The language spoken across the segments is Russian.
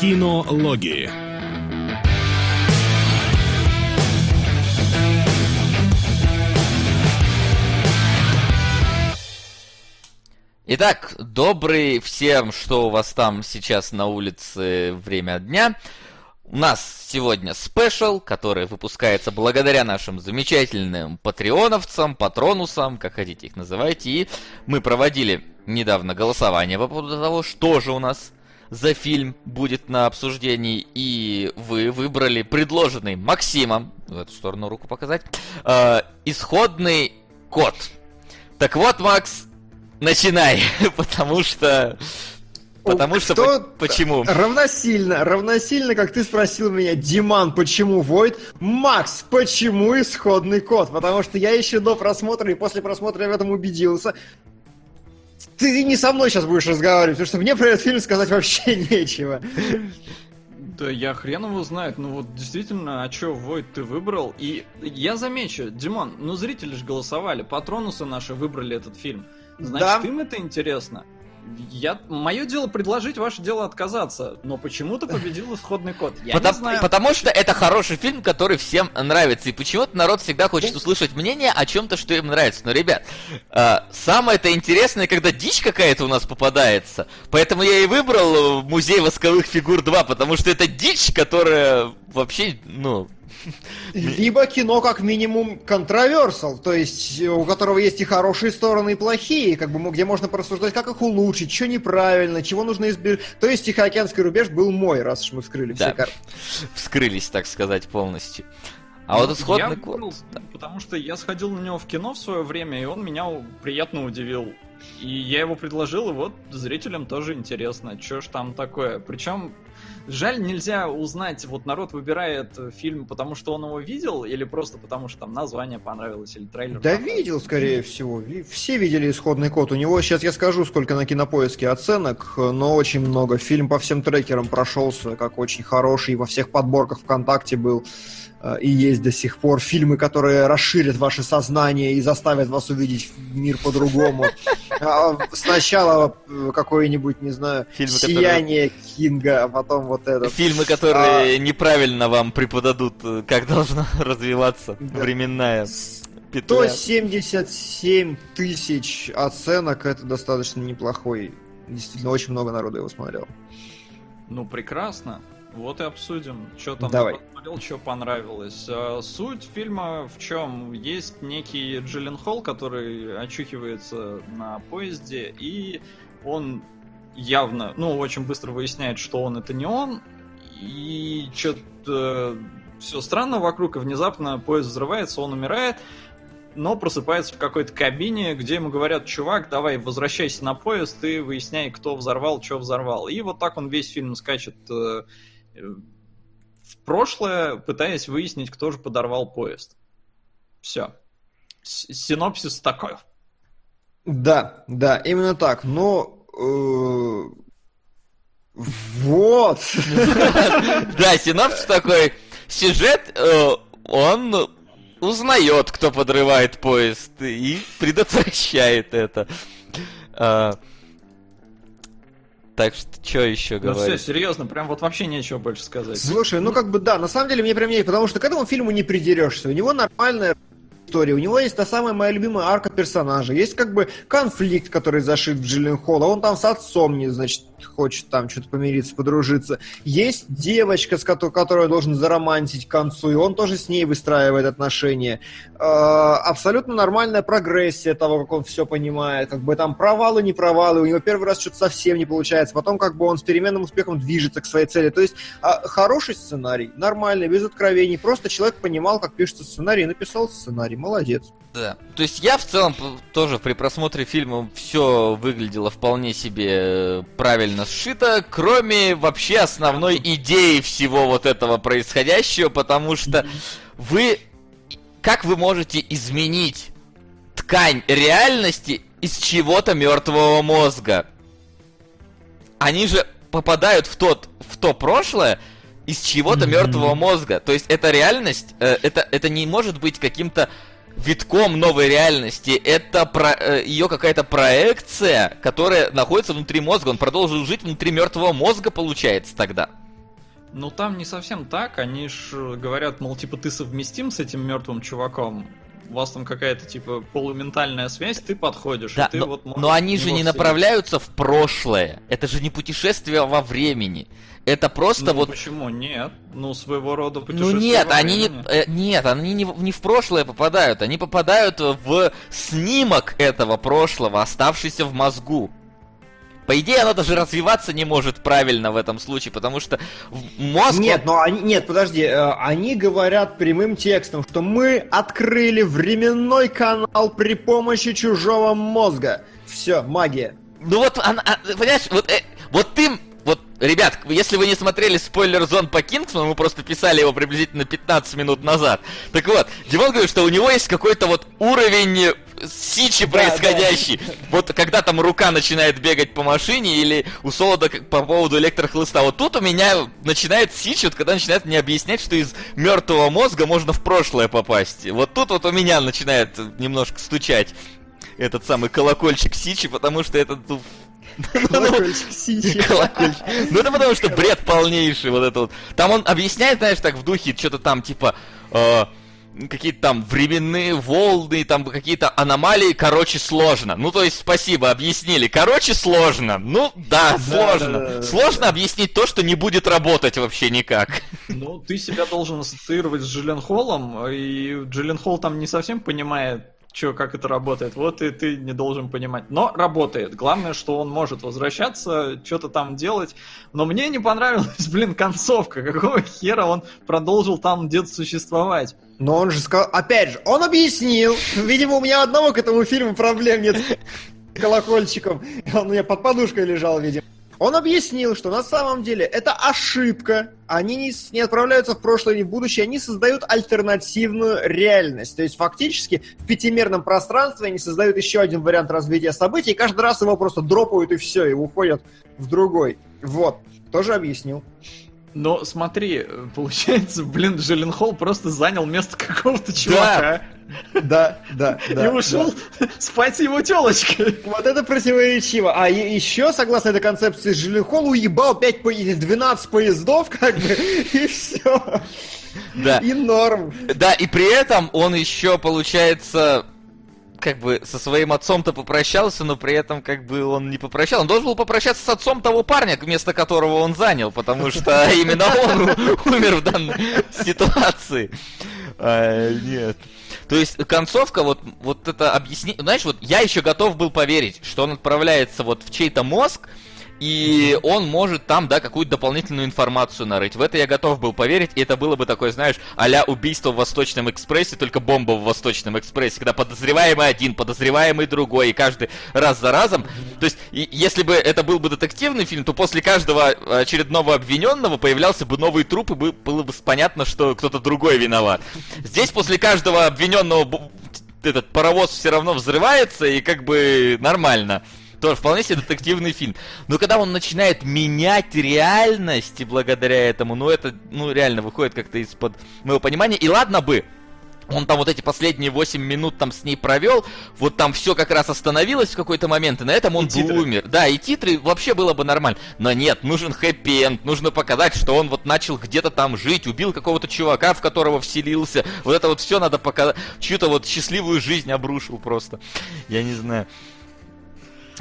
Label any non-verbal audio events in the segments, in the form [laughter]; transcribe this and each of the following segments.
Кинологии. Итак, добрый всем, что у вас там сейчас на улице время дня. У нас сегодня спешл, который выпускается благодаря нашим замечательным патреоновцам, патронусам, как хотите их называйте. И мы проводили недавно голосование по поводу того, что же у нас за фильм будет на обсуждении, и вы выбрали предложенный Максимом, в эту сторону руку показать, э, исходный код. Так вот, Макс, начинай, [laughs] потому что Потому что Кто почему? Равносильно, равносильно, как ты спросил меня, Диман, почему Войд? Макс, почему исходный код? Потому что я еще до просмотра и после просмотра я в этом убедился. Ты не со мной сейчас будешь разговаривать, потому что мне про этот фильм сказать вообще [laughs] нечего. Да я хрен его знает, ну вот действительно, а чё, Войд, ты выбрал? И я замечу, Димон, ну зрители же голосовали, патронусы наши выбрали этот фильм. Значит, Да. им это интересно. Я... Мое дело предложить, ваше дело отказаться. Но почему-то победил исходный код. Я Потому, не знаю. потому что это хороший фильм, который всем нравится. И почему-то народ всегда хочет услышать мнение о чем-то, что им нравится. Но, ребят, э, самое-то интересное, когда дичь какая-то у нас попадается. Поэтому я и выбрал э, музей восковых фигур 2, потому что это дичь, которая вообще, ну, Либо кино как минимум контроверсал, то есть э, у которого есть и хорошие стороны, и плохие, как бы, где можно порассуждать, как их улучшить, что неправильно, чего нужно избежать. То есть Тихоокеанский рубеж был мой, раз уж мы вскрыли Да. все карты. вскрылись, так сказать, полностью. А Ну, вот исходный я код... выбрал, Потому что я сходил на него в кино в свое время, и он меня приятно удивил. И я его предложил, и вот зрителям тоже интересно, что ж там такое. Причем, жаль, нельзя узнать, вот народ выбирает э, фильм, потому что он его видел, или просто потому что там название понравилось, или трейлер Да понравился. видел, скорее всего. Все видели исходный код. У него, сейчас я скажу, сколько на кинопоиске оценок, э, но очень много. Фильм по всем трекерам прошелся, как очень хороший, во всех подборках ВКонтакте был и есть до сих пор. Фильмы, которые расширят ваше сознание и заставят вас увидеть мир по-другому. [laughs] А, Сначала э, какое-нибудь, не знаю, Фильмы, которые- «Сияние Кинга», а потом вот это. Фильмы, которые неправильно вам преподадут, э, как должна [laughs] развиваться Да. временная петля. 177 тысяч оценок, это достаточно неплохой. Действительно, очень много народу его смотрел. Ну, прекрасно. Вот и обсудим, что там Давай. посмотрел, что понравилось. А, Суть фильма в чем? Есть некий Джиллен Холл, который очухивается на поезде, и он явно, ну, очень быстро выясняет, что он это не он, и что-то все странно вокруг, и внезапно поезд взрывается, он умирает, но просыпается в какой-то кабине, где ему говорят, чувак, давай возвращайся на поезд и выясняй, кто взорвал, что взорвал. И вот так он весь фильм скачет э, э, в прошлое, пытаясь выяснить, кто же подорвал поезд. Все. Синопсис такой. Да, да, именно так. Но э, вот. [laughs] Да, синопсис такой. Сюжет, э, он узнает, кто подрывает поезд, и предотвращает это. Так что, что еще Ну все, говорить? серьезно, прям вот вообще нечего больше сказать. Слушай, ну как бы да, на самом деле мне прям не, потому что к этому фильму не придерешься. У него нормальная история, у него есть та самая моя любимая арка персонажа, есть как бы конфликт, который зашит в Джилленхола, он там с отцом, не, значит, хочет там что-то помириться, подружиться. Есть девочка, с которой, которую должен заромантить к концу, и он тоже с ней выстраивает отношения. Э, абсолютно нормальная прогрессия того, как он все понимает, как бы там провалы, не провалы, у него первый раз что-то совсем не получается, потом как бы он с переменным успехом движется к своей цели. То есть а, хороший сценарий, нормальный, без откровений. Просто человек понимал, как пишется сценарий, и написал сценарий. Молодец. Да. То есть я в целом тоже при просмотре фильма все выглядело вполне себе э, правильно сшито, кроме вообще основной идеи всего вот этого происходящего, потому что вы... Как вы можете изменить ткань реальности из чего-то мертвого мозга? Они же попадают в тот, в то прошлое из чего-то Мгм. мертвого мозга. То есть эта реальность, э, это, это не может быть каким-то витком новой реальности. Это про, э, ее какая-то проекция, которая находится внутри мозга. Он продолжил жить внутри мертвого мозга, получается тогда. Ну там не совсем так, они ж говорят, мол, типа ты совместим с этим мертвым чуваком, у вас там какая-то типа полументальная связь, ты подходишь. Да, и ты но, вот но они же не направляются в прошлое. Это же не путешествие во времени. Это просто Ну, вот Почему? Нет. Ну, своего рода Ну путешествие нет, во они не, времени. э, нет, они не, не в прошлое попадают, они попадают в снимок этого прошлого, оставшийся в мозгу. По идее, оно даже развиваться не может правильно в этом случае, потому что мозг... Нет, но они, нет, подожди, э, они говорят прямым текстом, что мы открыли временной канал при помощи чужого мозга. Все, магия. Ну вот, она- а, понимаешь, вот, э, вот ты, ребят, если вы не смотрели спойлер-зон по Кингсману, мы просто писали его приблизительно 15 минут назад. Так вот, Димон говорит, что у него есть какой-то вот уровень э, сичи Да, происходящий. Вот когда там рука начинает бегать по машине или у Солода по поводу электрохлыста. Вот тут у меня начинает сичь, вот когда начинает мне объяснять, что из мертвого мозга можно в прошлое попасть. Вот тут вот у меня начинает немножко стучать этот самый колокольчик Сичи, потому что это ну, Колокольчик Сичи. колокольчик. Ну это потому что бред полнейший вот это вот. Там он объясняет, знаешь, так в духе что-то там типа э, какие-то там временные волны, там какие-то аномалии, короче, сложно. Ну, то есть, спасибо, объяснили. Короче, сложно. Ну, да, сложно. да, да, Сложно объяснить то, что не будет работать вообще никак. Ну, ты себя должен ассоциировать с Джилленхолом, и Джилленхол там не совсем понимает, что, как это работает. Вот и ты не должен понимать. Но работает. Главное, что он может возвращаться, что-то там делать. Но мне не понравилась, [laughs] блин, концовка. Какого хера он продолжил там где-то существовать? Но он же сказал, опять же, он объяснил. Видимо, у меня одного к этому фильму проблем нет с [laughs] колокольчиком. Он у меня под подушкой лежал, видимо. Он объяснил, что на самом деле это ошибка. Они не, не отправляются в прошлое и в будущее, они создают альтернативную реальность. То есть фактически в пятимерном пространстве они создают еще один вариант развития событий, и каждый раз его просто дропают и все, и уходят в другой. Вот. Тоже объяснил. Но смотри, получается, блин, Джилленхол просто занял место какого-то чувака Да, да, да. и ушел спать с его телочкой. Вот это противоречиво. А еще, согласно этой концепции, Жилихол уебал 5 по... или 12 поездов, как бы, [laughs] и все. Да. И норм. Да, и при этом он еще, получается, как бы со своим отцом-то попрощался, но при этом как бы он не попрощался. Он должен был попрощаться с отцом того парня, место которого он занял, потому что [laughs] именно он умер в данной ситуации. А, нет. То есть концовка, вот, вот это объяснение... Знаешь, вот я еще готов был поверить, что он отправляется вот в чей-то мозг, и он может там, да, какую-то дополнительную информацию нарыть. В это я готов был поверить, и это было бы такое, знаешь, а-ля убийство в Восточном экспрессе, только бомба в Восточном экспрессе, когда подозреваемый один, подозреваемый другой, и каждый раз за разом. То есть, и- если бы это был бы детективный фильм, то после каждого очередного обвиненного появлялся бы новый труп, и бы- было бы понятно, что кто-то другой виноват. Здесь после каждого обвиненного этот паровоз все равно взрывается, и как бы нормально. Тоже вполне себе детективный фильм. Но когда он начинает менять реальность, и благодаря этому, ну это, ну реально выходит как-то из-под моего понимания. И ладно бы, он там вот эти последние 8 минут там с ней провел, вот там все как раз остановилось в какой-то момент, и на этом он И титры. бы умер. Да, и титры вообще было бы нормально. Но нет, нужен хэппи-энд, нужно показать, что он вот начал где-то там жить, убил какого-то чувака, в которого вселился. Вот это вот все надо показать. Чью-то вот счастливую жизнь обрушил просто. Я не знаю.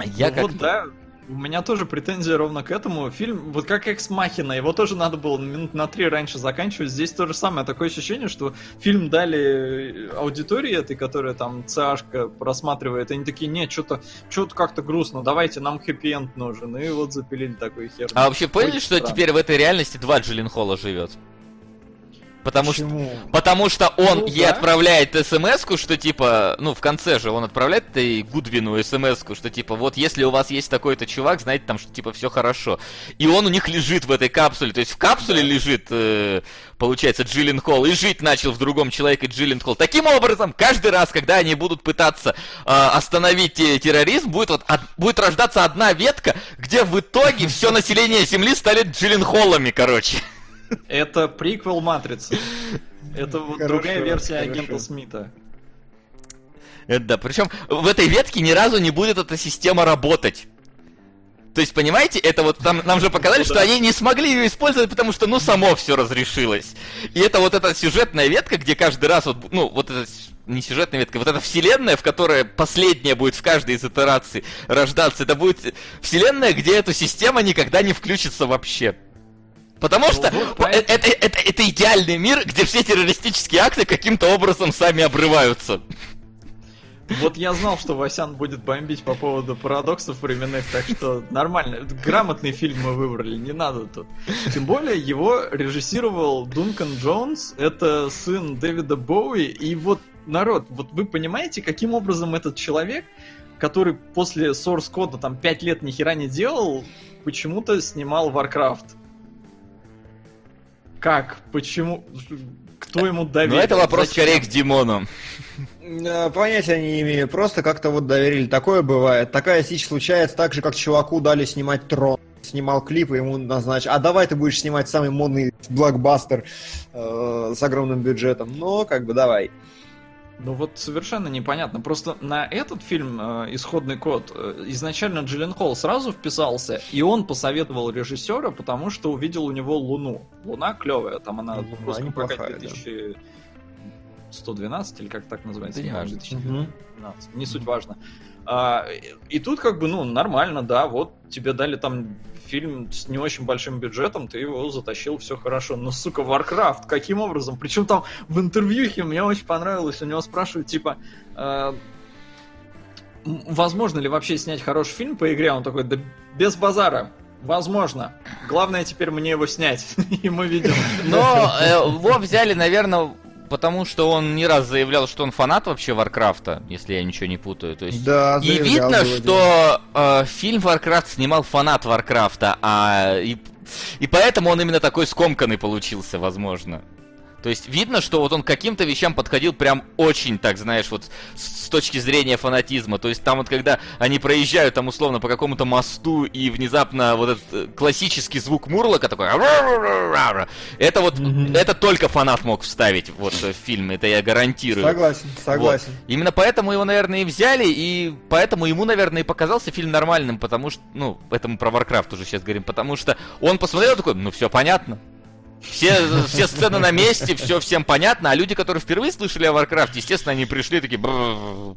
Я Ну как вот да, у меня тоже претензия ровно к этому. Фильм, вот как Экс Махина, его тоже надо было минут на три раньше заканчивать. Здесь то же самое. Такое ощущение, что фильм дали аудитории этой, которая там ЦАшка просматривает. Они такие, нет, что-то что-то как-то грустно, давайте, нам хэппи-энд нужен. И вот запилили такой хер. А вообще поняли, Очень что странно. теперь в этой реальности два Джилленхола живет? Потому что Почему? Потому что он Ну ей да. отправляет смс что типа, ну, в конце же он отправляет и Гудвину смс что типа, вот если у вас есть такой-то чувак, знаете, там, что типа все хорошо. И он у них лежит в этой капсуле, то есть в капсуле лежит, э, получается, Джиллин Холл, и жить начал в другом человеке Джиллин Холл. Таким образом, каждый раз, когда они будут пытаться э, остановить те- терроризм, будет, вот, от- будет рождаться одна ветка, где в итоге все население Земли станет Джиллин Холлами, короче. Это приквел Матрицы. Это вот Хорошо, другая версия хорошо. агента Смита. Это да, причем в этой ветке ни разу не будет эта система работать. То есть, понимаете, это вот там, нам же показали, что они не смогли ее использовать, потому что, ну, само все разрешилось. И это вот эта сюжетная ветка, где каждый раз вот, ну, вот это не сюжетная ветка, вот эта вселенная, в которой последняя будет в каждой из итераций рождаться, это будет вселенная, где эта система никогда не включится вообще. Потому ну, что вот, это, это, это, это идеальный мир, где все террористические акты каким-то образом сами обрываются. Вот я знал, что Васян будет бомбить по поводу парадоксов временных, так что нормально. Грамотный фильм мы выбрали, не надо тут. Тем более его режиссировал Дункан Джонс, это сын Дэвида Боуи, и вот народ, вот вы понимаете, каким образом этот человек, который после Source Code там 5 лет ни хера не делал, почему-то снимал Warcraft. Как? Почему? Кто ему доверил? Ну, это вопрос Зачем? скорее к Димону. Э, понятия не имею. Просто как-то вот доверили. Такое бывает. Такая сич случается так же, как чуваку дали снимать трон. Снимал клип, и ему назначили. А давай ты будешь снимать самый модный блокбастер э, с огромным бюджетом. Ну, как бы давай. Ну вот совершенно непонятно. Просто на этот фильм э, «Исходный код» э, изначально Джиллен Холл сразу вписался, и он посоветовал режиссера, потому что увидел у него Луну. Луна клевая, там она в русском прокате 2112 или как так называется? Да, не 2012. Не суть важно. А, и тут как бы, ну, нормально, да, вот тебе дали там фильм с не очень большим бюджетом, ты его затащил, все хорошо. Но, сука, Warcraft, каким образом? Причем там в интервьюхе мне очень понравилось, у него спрашивают, типа, э, возможно ли вообще снять хороший фильм по игре? Он такой, да без базара. Возможно. Главное теперь мне его снять, [laughs] и мы видим. Но э, его взяли, наверное, потому что он не раз заявлял, что он фанат вообще Warcraft а, если я ничего не путаю. То есть... Да, и видно, что э, фильм Warcraft снимал фанат Warcraft а, а и, и поэтому он именно такой скомканный получился, возможно. То есть видно, что вот он к каким-то вещам подходил прям очень, так знаешь, вот с точки зрения фанатизма. То есть там вот когда они проезжают там условно по какому-то мосту и внезапно вот этот э, классический звук Мурлока такой... Это вот, mm-hmm. это только фанат мог вставить вот в фильм, это я гарантирую. Согласен, согласен. Вот. Именно поэтому его, наверное, и взяли, и поэтому ему, наверное, и показался фильм нормальным, потому что, ну, это мы про Warcraft уже сейчас говорим, потому что он посмотрел такой, ну, все понятно, все, все сцены на месте, все всем понятно, а люди, которые впервые слышали о Warcraft, естественно, они пришли такие,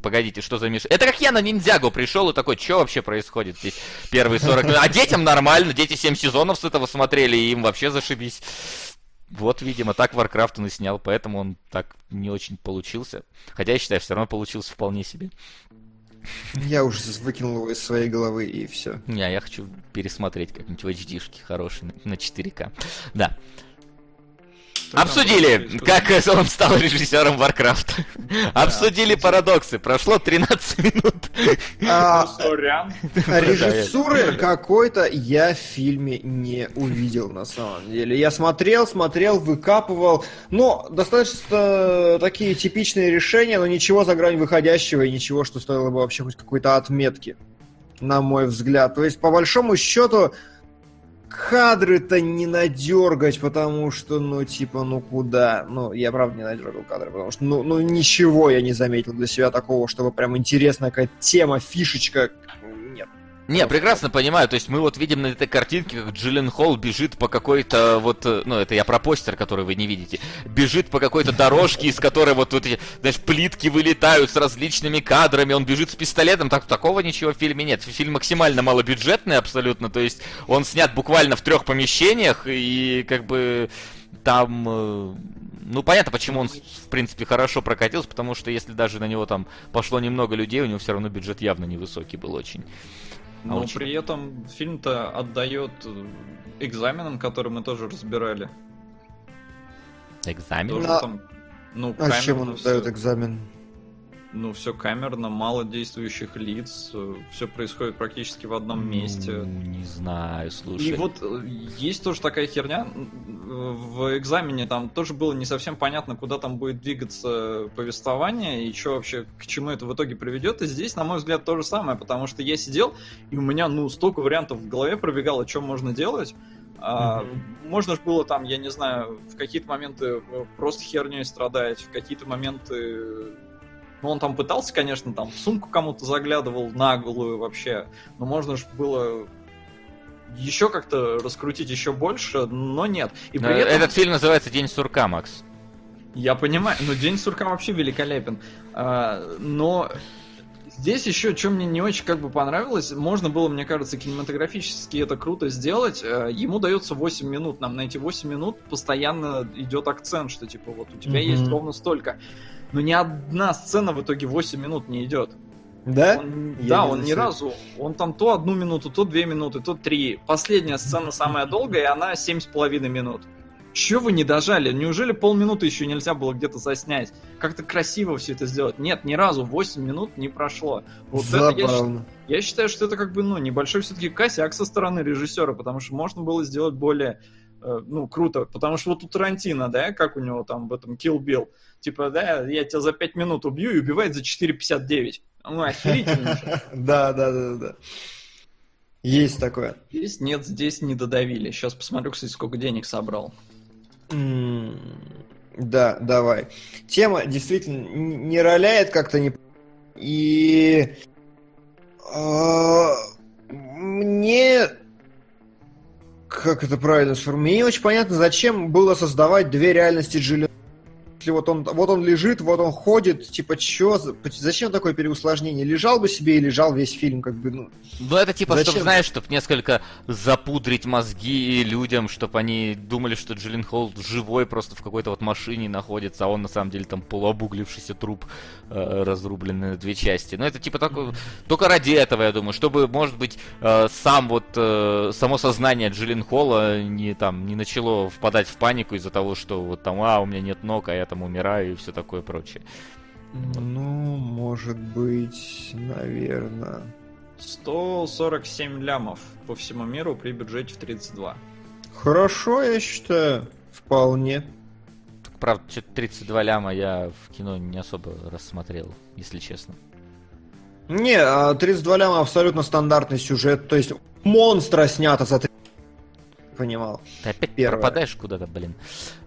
погодите, что за Миша? Это как я на Ниндзягу пришел и такой, что вообще происходит здесь первые 40 минут? А детям нормально, дети 7 сезонов с этого смотрели, и им вообще зашибись. Вот, видимо, так Warcraft он и снял, поэтому он так не очень получился. Хотя, я считаю, все равно получился вполне себе. Я уже выкинул его из своей головы и все. Не, я хочу пересмотреть как-нибудь в HD-шке хороший на 4К. Да. Обсудили, как [laughs] он стал режиссером Warcraft. Обсудили парадоксы. Прошло 13 минут. А, [laughs] режиссуры какой-то я в фильме не увидел, на самом деле. Я смотрел, смотрел, выкапывал. Но достаточно такие типичные решения, но ничего за грань выходящего и ничего, что стоило бы вообще хоть какой-то отметки, на мой взгляд. То есть, по большому счету, кадры-то не надергать, потому что, ну, типа, ну куда? Ну, я правда не надергал кадры, потому что, ну, ну ничего я не заметил для себя такого, чтобы прям интересная какая-то тема, фишечка. Не, прекрасно понимаю. То есть мы вот видим на этой картинке, как Джиллен Холл бежит по какой-то вот, э, ну это я про постер, который вы не видите, бежит по какой-то дорожке, из которой вот эти, знаешь, плитки вылетают с различными кадрами, он бежит с пистолетом, так такого ничего в фильме нет. Фильм максимально малобюджетный абсолютно, то есть он снят буквально в трех помещениях и как бы там э, ну, понятно, почему он, в принципе, хорошо прокатился, потому что если даже на него там пошло немного людей, у него все равно бюджет явно невысокий был очень. Но очень... при этом фильм-то отдает экзаменам, которые мы тоже разбирали. Экзамен? На... Там, ну, а чем он отдает экзамен? Ну, все камерно, мало действующих лиц, все происходит практически в одном месте. Не знаю, слушай. И вот э, есть тоже такая херня. В экзамене там тоже было не совсем понятно, куда там будет двигаться повествование и что вообще, к чему это в итоге приведет. И здесь, на мой взгляд, то же самое, потому что я сидел, и у меня, ну, столько вариантов в голове пробегало, что можно делать. А, mm-hmm. Можно же было там, я не знаю, в какие-то моменты э, просто херней страдать, в какие-то моменты ну, он там пытался, конечно, там в сумку кому-то заглядывал наглую вообще, но можно же было еще как-то раскрутить еще больше, но нет. И при этом... Этот фильм называется «День сурка», Макс. Я понимаю, но «День сурка» вообще великолепен. А, но Здесь еще, что мне не очень как бы понравилось, можно было, мне кажется, кинематографически это круто сделать. Э, ему дается 8 минут, нам на эти 8 минут постоянно идет акцент, что типа вот у тебя mm-hmm. есть ровно столько. Но ни одна сцена в итоге 8 минут не идет. Да? Он, да, он ни разу. Он там то одну минуту, то две минуты, то три. Последняя сцена самая долгая, и она семь с половиной минут. Че вы не дожали? Неужели полминуты еще нельзя было где-то заснять? Как-то красиво все это сделать? Нет, ни разу 8 минут не прошло. Вот это я, я считаю, что это как бы, ну, небольшой все-таки косяк со стороны режиссера, потому что можно было сделать более, ну, круто. Потому что вот у Тарантино, да, как у него там в этом Kill Bill, типа, да, я тебя за 5 минут убью и убивает за 4,59. Ну, охерительно [laughs] Да, да, да, да. Есть такое. Здесь нет, здесь не додавили. Сейчас посмотрю, кстати, сколько денег собрал. Да, давай. Тема действительно не роляет как-то не... И... А, мне... Как это правильно сформулировать? Не очень понятно, зачем было создавать две реальности Джиллиан если вот он, вот он лежит, вот он ходит, типа, чё, зачем такое переусложнение? Лежал бы себе и лежал весь фильм, как бы, ну... Ну, это типа, зачем? чтобы, знаешь, чтобы несколько запудрить мозги людям, чтобы они думали, что Джиллин Холл живой просто в какой-то вот машине находится, а он на самом деле там полуобуглившийся труп, э, разрубленный на две части. Ну, это типа такое, только ради этого, я думаю, чтобы, может быть, э, сам вот, э, само сознание Джиллин Холла не там, не начало впадать в панику из-за того, что вот там, а, у меня нет ног, а я там умираю и все такое прочее. Ну, может быть, наверное. 147 лямов по всему миру при бюджете в 32. Хорошо, я считаю. Вполне. Так, правда, что-то 32 ляма я в кино не особо рассмотрел, если честно. Не, 32 а ляма абсолютно стандартный сюжет. То есть монстра снято за понимал. Ты опять Первое. пропадаешь куда-то, блин.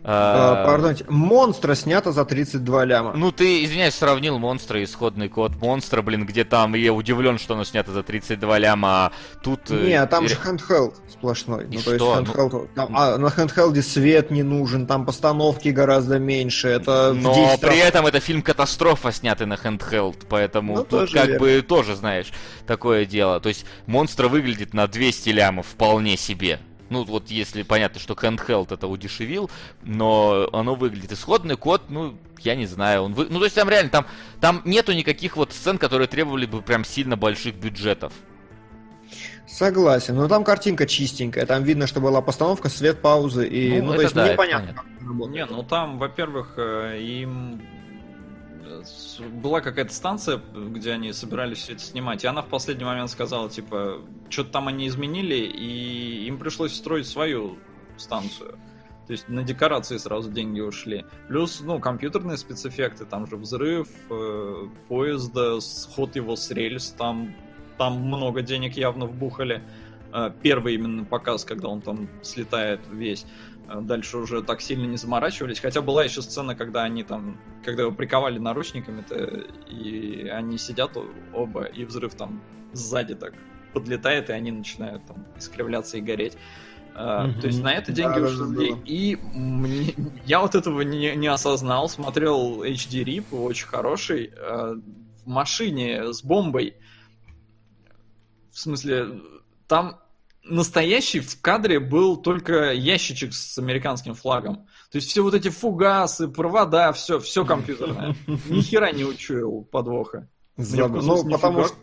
А, пардонте, монстра снято за 32 ляма. Ну ты, извиняюсь, сравнил монстра, исходный код монстра, блин, где там, я удивлен, что оно снято за 32 ляма, а тут... Э, не, а там же handheld сплошной. И ну, что? то есть handheld, ну... там, а, на handheld свет не нужен, там постановки гораздо меньше, это Но при раз... этом это фильм-катастрофа, снятый на handheld, поэтому ну, тут как верно. бы тоже, знаешь, такое дело. То есть монстр выглядит на 200 лямов вполне себе. Ну, вот если понятно, что handheld это удешевил, но оно выглядит. Исходный код, ну, я не знаю. Он вы... Ну, то есть там реально, там, там нету никаких вот сцен, которые требовали бы прям сильно больших бюджетов. Согласен, но там картинка чистенькая, там видно, что была постановка, свет, паузы, и, ну, ну то есть да, непонятно. Не, ну там, во-первых, э, им была какая-то станция, где они собирались все это снимать, и она в последний момент сказала, типа, что-то там они изменили, и им пришлось строить свою станцию. То есть на декорации сразу деньги ушли. Плюс, ну, компьютерные спецэффекты, там же взрыв э, поезда, сход его с рельс, там, там много денег явно вбухали. Э, первый именно показ, когда он там слетает весь. А дальше уже так сильно не заморачивались. Хотя была еще сцена, когда они там, когда его приковали наручниками-то, и они сидят оба, и взрыв там сзади так подлетает, и они начинают там искривляться и гореть. Uh, То есть на это деньги да, ушли. Да, да. И мне, я вот этого не, не осознал. Смотрел HD RIP, очень хороший. Uh, в машине с бомбой. В смысле, там настоящий в кадре был только ящичек с американским флагом. То есть все вот эти фугасы, провода, все, все компьютерное. Ни хера не учуял подвоха. Ну, потому что...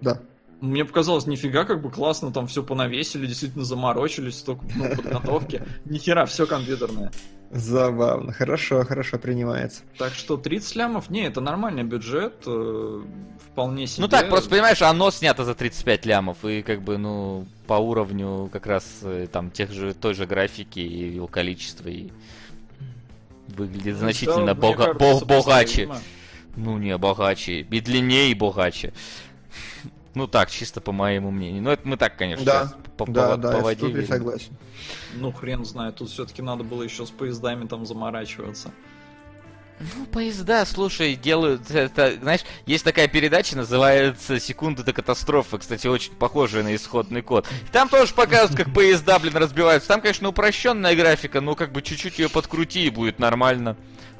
Да. Мне показалось, нифига, как бы классно, там все понавесили, действительно заморочились, столько ну, подготовки. [laughs] Ни хера, все компьютерное. Забавно. Хорошо, хорошо принимается. Так что 30 лямов, не, это нормальный бюджет, э, вполне себе. Ну так, просто понимаешь, оно снято за 35 лямов, и как бы, ну, по уровню как раз э, там тех же, той же графики и его количества, и выглядит ну, значительно да, бога- кажется, богаче. Ну не, богаче. И длиннее, и богаче. Ну так, чисто по моему мнению. Ну это мы так, конечно, да, по, да, по, да, по воде я согласен. Ну хрен знает, тут все-таки надо было еще с поездами там заморачиваться. Ну, поезда, слушай, делают, это, знаешь, есть такая передача, называется «Секунды до катастрофы», кстати, очень похожая на исходный код. И там тоже показывают, как поезда, блин, разбиваются. Там, конечно, упрощенная графика, но как бы чуть-чуть ее подкрути, и будет нормально.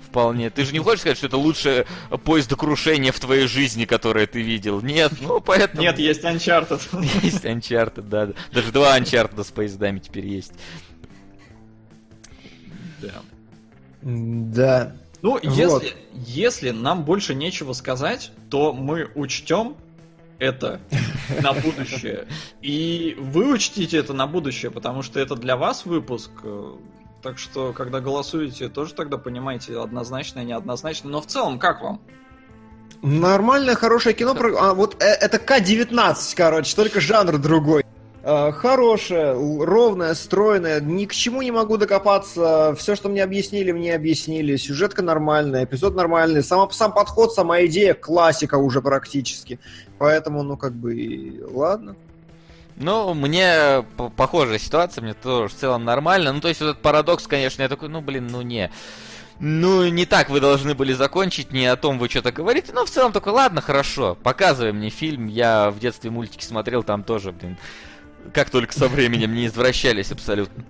Вполне. Ты же не хочешь сказать, что это лучшее поездокрушение в твоей жизни, которое ты видел? Нет, ну поэтому... Нет, есть Uncharted. Есть Uncharted, да. Даже два Uncharted с поездами теперь есть. Да. Да. Ну, Вот. если, если нам больше нечего сказать, то мы учтем это [laughs] на будущее. И вы учтите это на будущее, потому что это для вас выпуск. Так что, когда голосуете, тоже тогда понимаете, однозначно и неоднозначно. Но в целом, как вам? Нормальное, хорошее кино. про- А, вот э- это К-19, короче, только жанр другой. А, Хорошее, ровное, стройное, ни к чему не могу докопаться. Все, что мне объяснили, мне объяснили. Сюжетка нормальная, эпизод нормальный. Сам, сам подход, сама идея, классика уже практически. Поэтому, ну, как бы, ладно. Ну, мне похожая ситуация, мне тоже в целом нормально. Ну, то есть, вот этот парадокс, конечно, я такой, ну, блин, ну не. Ну, не так вы должны были закончить, не о том вы что-то говорите. Но в целом такой, ладно, хорошо, показывай мне фильм. Я в детстве мультики смотрел, там тоже, блин, как только со временем не извращались абсолютно.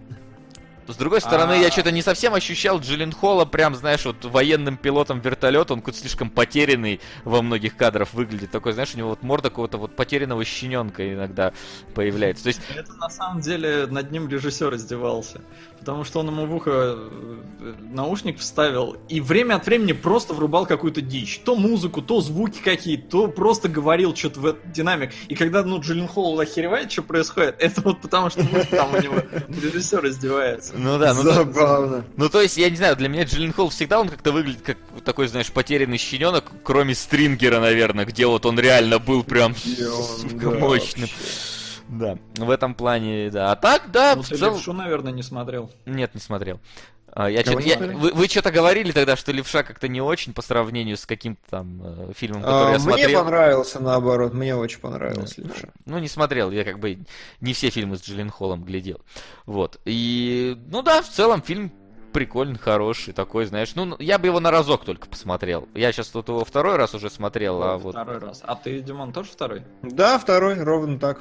С другой стороны, я А. что-то не совсем ощущал Джиллин Холла прям, знаешь, вот военным пилотом вертолета, он какой-то слишком потерянный во многих кадрах выглядит. Такой, знаешь, у него вот морда какого-то вот потерянного щененка иногда появляется. То есть, [laughs] Это на самом деле над ним режиссер издевался. Потому что он ему в ухо э, наушник вставил и время от времени просто врубал какую-то дичь. То музыку, то звуки какие-то, то просто говорил что-то в этот динамик. И когда, ну, Джиллин Холл охеревает, что происходит, [laughs] это вот потому что там у него режиссер издевается. Ну да, ну, Забавно. ну то есть, я не знаю, для меня Джиллин Холл всегда он как-то выглядит как такой, знаешь, потерянный щененок, кроме Стрингера, наверное, где вот он реально был прям [laughs] сука, мощным. Да, в этом плане, да. А так, да, Ну, в ты целом... Левшу, наверное, не смотрел. Нет, не смотрел. А, Я не я- вы, вы что-то говорили тогда, что Левша как-то не очень по сравнению с каким-то там э, фильмом, который А, я Мне смотрел. понравился, наоборот, мне очень понравился. Да. Левша. Ну, не смотрел, я как бы не все фильмы с Джиллин Холлом глядел. Вот. И, ну да, в целом фильм прикольный, хороший, такой, знаешь. Ну, я бы его на разок только посмотрел. Я сейчас тут его второй раз уже смотрел, а вот... Второй раз. А ты, Димон, тоже второй? Да, второй, ровно так.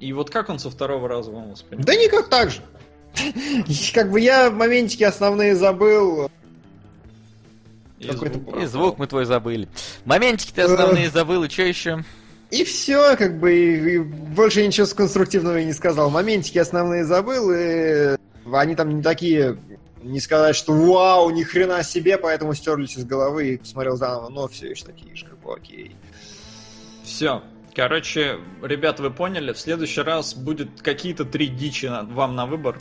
И вот как он со второго раза вам воспринял? Да никак так же. [laughs] Как бы я моментики основные забыл. И звук И звук мы твой забыли. Моментики-то основные забыл, и что еще? И все, как бы, и, и больше ничего конструктивного я не сказал. Моментики основные забыл, и они там не такие, не сказать, что вау, ни хрена себе, поэтому стерлись из головы и посмотрел заново, но все еще такие же, как бы, окей. Все. Короче, ребят, вы поняли, в следующий раз будет какие-то три дичи на- вам на выбор.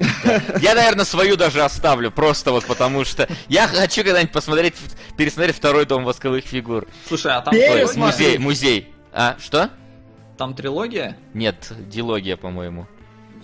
Я, наверное, свою даже оставлю, просто вот потому что я хочу когда-нибудь посмотреть, пересмотреть второй дом восковых фигур. Слушай, а там музей, музей. А, что? Там трилогия? Нет, дилогия, по-моему.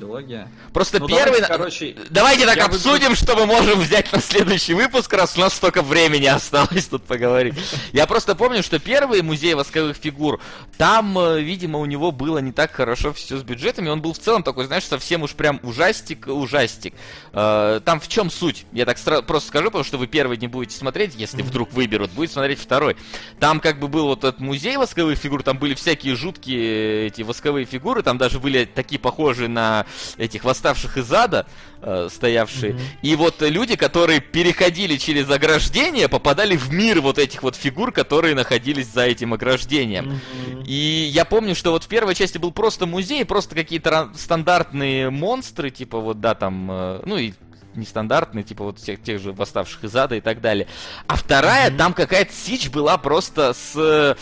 Дилогия. Просто Ну, первый... давайте, короче, Давайте так обсудим, что мы можем взять на следующий выпуск, раз у нас столько времени осталось тут поговорить. Я просто помню, что первый музей восковых фигур, там, э, видимо, у него было не так хорошо все с бюджетами. Он был в целом такой, знаешь, совсем уж прям ужастик, ужастик. Э, Там в чем суть? Я так просто скажу, потому что вы первый не будете смотреть, если вдруг выберут, будет смотреть второй. Там как бы был вот этот музей восковых фигур, там были всякие жуткие эти восковые фигуры, там даже были такие похожие на этих восставших из ада, э, стоявшие. И вот люди, которые переходили через ограждение, попадали в мир вот этих вот фигур, которые находились за этим ограждением. И я помню, что вот в первой части был просто музей, просто какие-то стандартные монстры, типа вот, да, там, э, ну и нестандартные, типа вот тех, тех же восставших из ада и так далее. А вторая, там какая-то сич была просто с...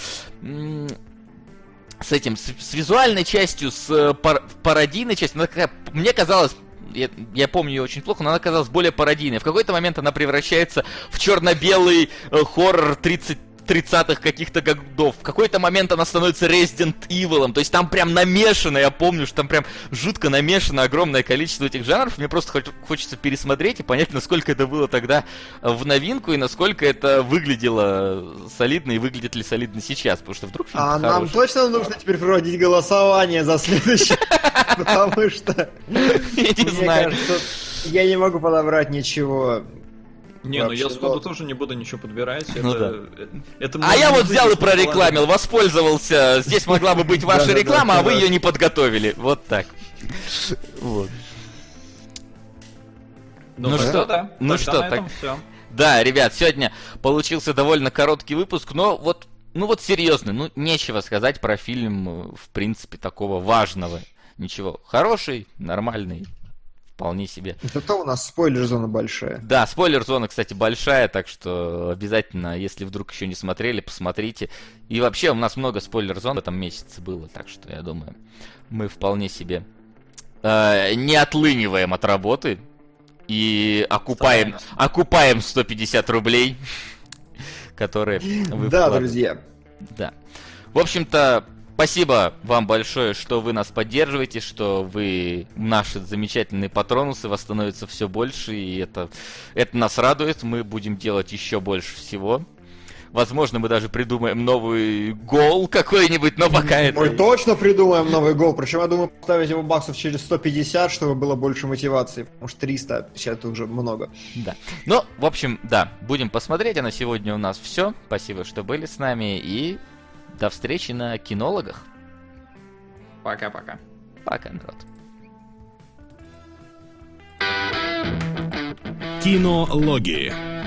с этим, с, с визуальной частью, с э, пар- пародийной частью, она такая, мне казалось, я, я помню ее очень плохо, но она казалась более пародийной. В какой-то момент она превращается в черно-белый э, хоррор 30 30-х каких-то годов. В какой-то момент она становится Resident Evil. То есть там прям намешано, я помню, что там прям жутко намешано огромное количество этих жанров. Мне просто хоч- хочется пересмотреть и понять, насколько это было тогда э, в новинку и насколько это выглядело солидно и выглядит ли солидно сейчас. Потому что вдруг А нам хороший. точно нужно теперь проводить голосование за следующий, [laughs] потому что, Я не знаю. я не могу подобрать ничего Не, ну я сходу тоже не буду ничего подбирать. Ну это, да. это А я вот взял и прорекламил, воспользовался. Здесь могла бы быть [laughs] ваша реклама, а вы ее не подготовили. Вот так. Вот. Ну, Ну что, да, ну что, так-. Да, ребят, сегодня получился довольно короткий выпуск, но вот, ну вот серьезно, ну нечего сказать про фильм, э, в принципе, такого важного. Ничего, хороший, нормальный, вполне себе. Зато у нас спойлер-зона большая. Да, спойлер-зона, кстати, большая, так что обязательно, если вдруг еще не смотрели, посмотрите. И вообще у нас много спойлер-зон в этом месяце было, так что я думаю, мы вполне себе э, не отлыниваем от работы и окупаем, окупаем 150 рублей, [laughs] которые вы Да, друзья. Да. В общем-то, спасибо вам большое, что вы нас поддерживаете, что вы наши замечательные патронусы, вас становится все больше, и это, это нас радует. Мы будем делать еще больше всего. Возможно, мы даже придумаем новый гол какой-нибудь, но пока это... Мы точно придумаем новый гол. Причем, я думаю, поставить его баксов через 150, чтобы было больше мотивации. Потому что 350 это уже много. Да. Ну, в общем, да, будем посмотреть. А на сегодня у нас все. Спасибо, что были с нами. И до встречи на кинологах. Пока-пока. Пока, народ. Кинологии.